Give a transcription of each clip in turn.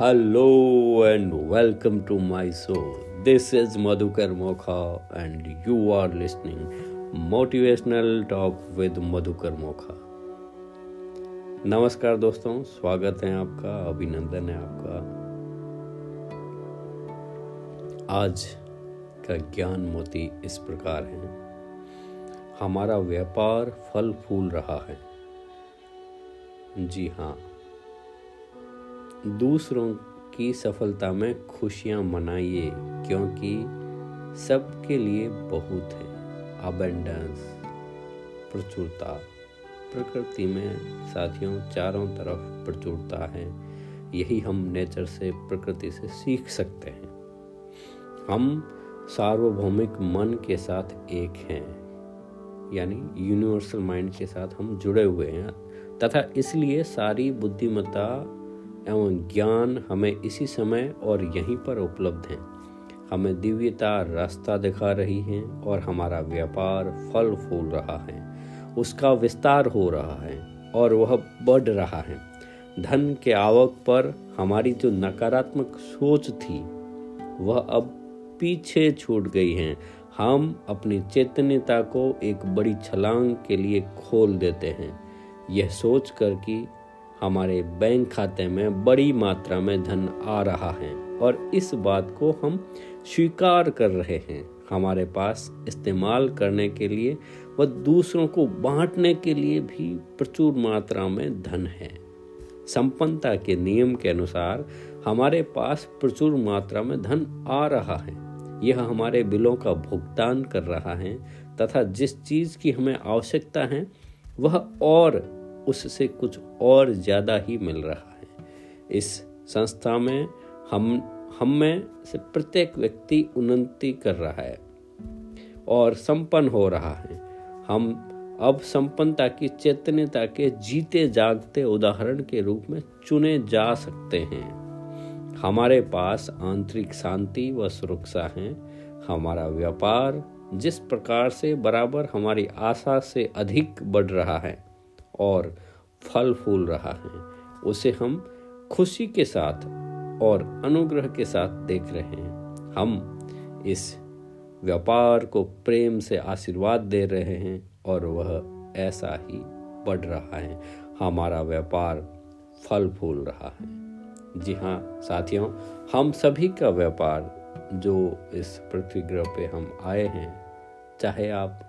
Hello and welcome to my so this is Madhukar Mokha and you are listening motivational talk with Madhukar Mokha नमस्कार दोस्तों, स्वागत है आपका, अभिनंदन है आपका। आज का ज्ञान मोती इस प्रकार है। हमारा व्यापार फल फूल रहा है। जी हाँ दूसरों की सफलता में खुशियाँ मनाइए, क्योंकि सबके लिए बहुत है। अबेंडेंस प्रचुरता। प्रकृति में साथियों, चारों तरफ़ प्रचुरता है। यही हम नेचर से, प्रकृति से सीख सकते हैं। हम सार्वभौमिक मन के साथ एक हैं। यानी यूनिवर्सल माइंड के साथ हम जुड़े हुए हैं। तथा इसलिए सारी बुद्धिमत्ता एवं ज्ञान हमें इसी समय और यहीं पर उपलब्ध है। हमें दिव्यता रास्ता दिखा रही है और हमारा व्यापार फल फूल रहा है। उसका विस्तार हो रहा है और वह बढ़ रहा है। धन के आवक पर हमारी जो नकारात्मक सोच थी, वह अब पीछे छूट गई है। हम अपनी चैतन्यता को एक बड़ी छलांग के लिए खोल देते हैं। यह सोच कर कि हमारे बैंक खाते में बड़ी मात्रा में धन आ रहा है और इस बात को हम स्वीकार कर रहे हैं। हमारे पास इस्तेमाल करने के लिए व दूसरों को बांटने के लिए भी प्रचुर मात्रा में धन है। संपन्नता के नियम के अनुसार हमारे पास प्रचुर मात्रा में धन आ रहा है। यह हमारे बिलों का भुगतान कर रहा है तथा जिस चीज़ की हमें आवश्यकता है, वह और उससे कुछ और ज़्यादा ही मिल रहा है। इस संस्था में हम हम में से प्रत्येक व्यक्ति उन्नति कर रहा है और संपन्न हो रहा है। हम अब संपन्नता की चैतन्यता के जीते जागते उदाहरण के रूप में चुने जा सकते हैं। हमारे पास आंतरिक शांति व सुरक्षा है। हमारा व्यापार जिस प्रकार से बराबर हमारी आशा से अधिक बढ़ रहा है। और फल फूल रहा है। उसे हम खुशी के साथ और अनुग्रह के साथ देख रहे हैं। हम इस व्यापार को प्रेम से आशीर्वाद दे रहे हैं और वह ऐसा ही बढ़ रहा है। हमारा व्यापार फल फूल रहा है। जी हाँ साथियों, हम सभी का व्यापार जो इस पृथ्वी ग्रह पे हम आए हैं, चाहे आप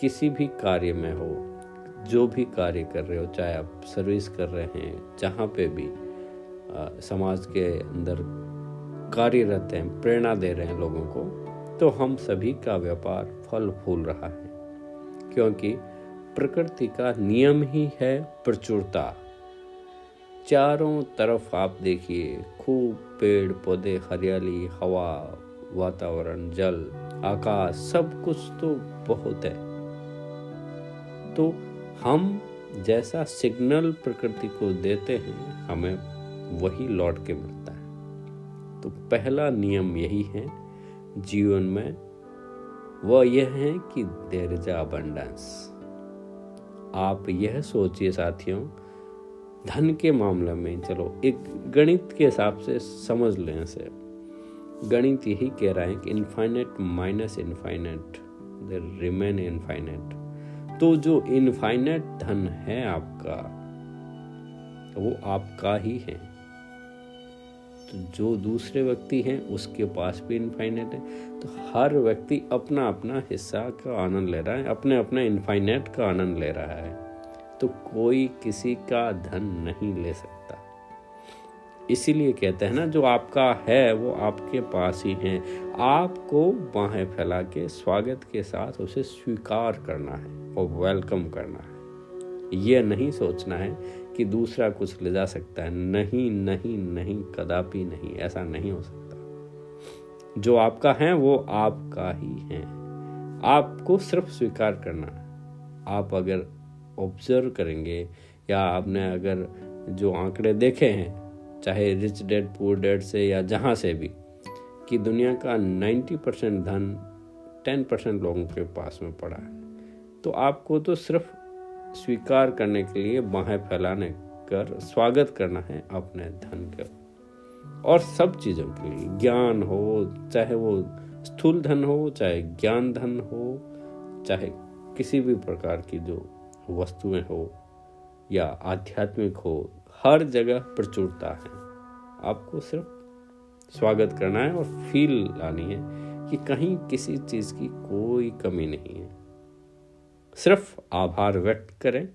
किसी भी कार्य में हो जो भी कार्य कर रहे हो चाहे आप सर्विस कर रहे हैं जहाँ पे भी आ, समाज के अंदर कार्यरत हैं प्रेरणा दे रहे हैं लोगों को तो हम सभी का व्यापार फल फूल रहा है। क्योंकि प्रकृति का नियम ही है प्रचुरता। चारों तरफ़ आप देखिए खूब पेड़ पौधे हरियाली हवा वातावरण जल आकाश सब कुछ तो बहुत है। तो हम जैसा सिग्नल प्रकृति को देते हैं, हमें वही लौट के मिलता है। तो पहला नियम यही है जीवन में। वह यह है कि देर इज़ अबंडेंस आप यह सोचिए साथियों, धन के मामले में, चलो, एक गणित के हिसाब से समझ लें इसे। गणित यही कह रहा है कि infinite minus infinite remain infinite तो जो इनफाइनेट धन है आपका, वो आपका ही है। तो जो दूसरे व्यक्ति हैं, उसके पास भी इनफाइनेट है। तो हर व्यक्ति अपना अपना हिस्सा का आनंद ले रहा है अपने अपने इनफाइनेट का आनंद ले रहा है। तो कोई किसी का धन नहीं ले सकता। इसीलिए कहते हैं ना, जो आपका है, वो आपके पास ही है। आपको बाहें फैला के, स्वागत के साथ उसे स्वीकार करना है। और वेलकम करना है। यह नहीं सोचना है कि दूसरा कुछ ले जा सकता है। नहीं नहीं नहीं, कदापि नहीं, ऐसा नहीं हो सकता। जो आपका है, वो आपका ही है। आपको सिर्फ़ स्वीकार करना है। आप अगर ऑब्ज़र्व करेंगे या आपने अगर जो आंकड़े देखे हैं, चाहे रिच डेड पुअर डेड से या जहाँ से भी, कि दुनिया का 90 परसेंट धन 10 परसेंट लोगों के पास में पड़ा है। तो आपको तो सिर्फ़ स्वीकार करने के लिए बाहें फैलाने कर स्वागत करना है अपने धन का। और सब चीज़ों के लिए, ज्ञान हो, चाहे वो स्थूल धन हो, चाहे ज्ञान धन हो, चाहे किसी भी प्रकार की जो वस्तुएँ हो या आध्यात्मिक हो, हर जगह प्रचुरता है। आपको सिर्फ़ स्वागत करना है और फील लानी है कि कहीं किसी चीज़ की कोई कमी नहीं है। सिर्फ़ आभार व्यक्त करें,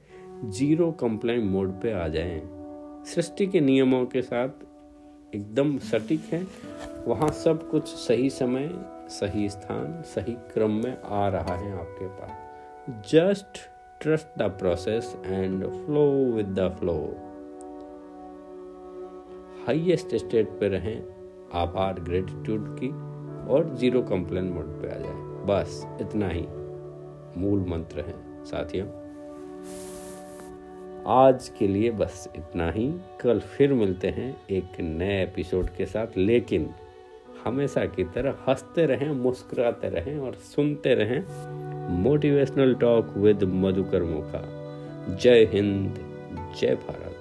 ज़ीरो कंप्लेन मोड पे आ जाएँ। सृष्टि के नियमों के साथ एकदम सटीक है। वहाँ सब कुछ सही समय, सही स्थान, सही क्रम में आ रहा है आपके पास। Just trust the process and flow with the flow highest state पे रहें, आभार ग्रेटिट्यूड की, और ज़ीरो कंप्लेन मोड पे आ जाए। बस इतना ही। मूल मंत्र हैं, साथियों। आज के लिए बस इतना ही। कल फिर मिलते हैं एक नए एपिसोड के साथ। लेकिन हमेशा की तरह हँसते रहें, मुस्कुराते रहें और सुनते रहें मोटिवेशनल टॉक विद मधुकर मुखा जय हिंद, जय भारत।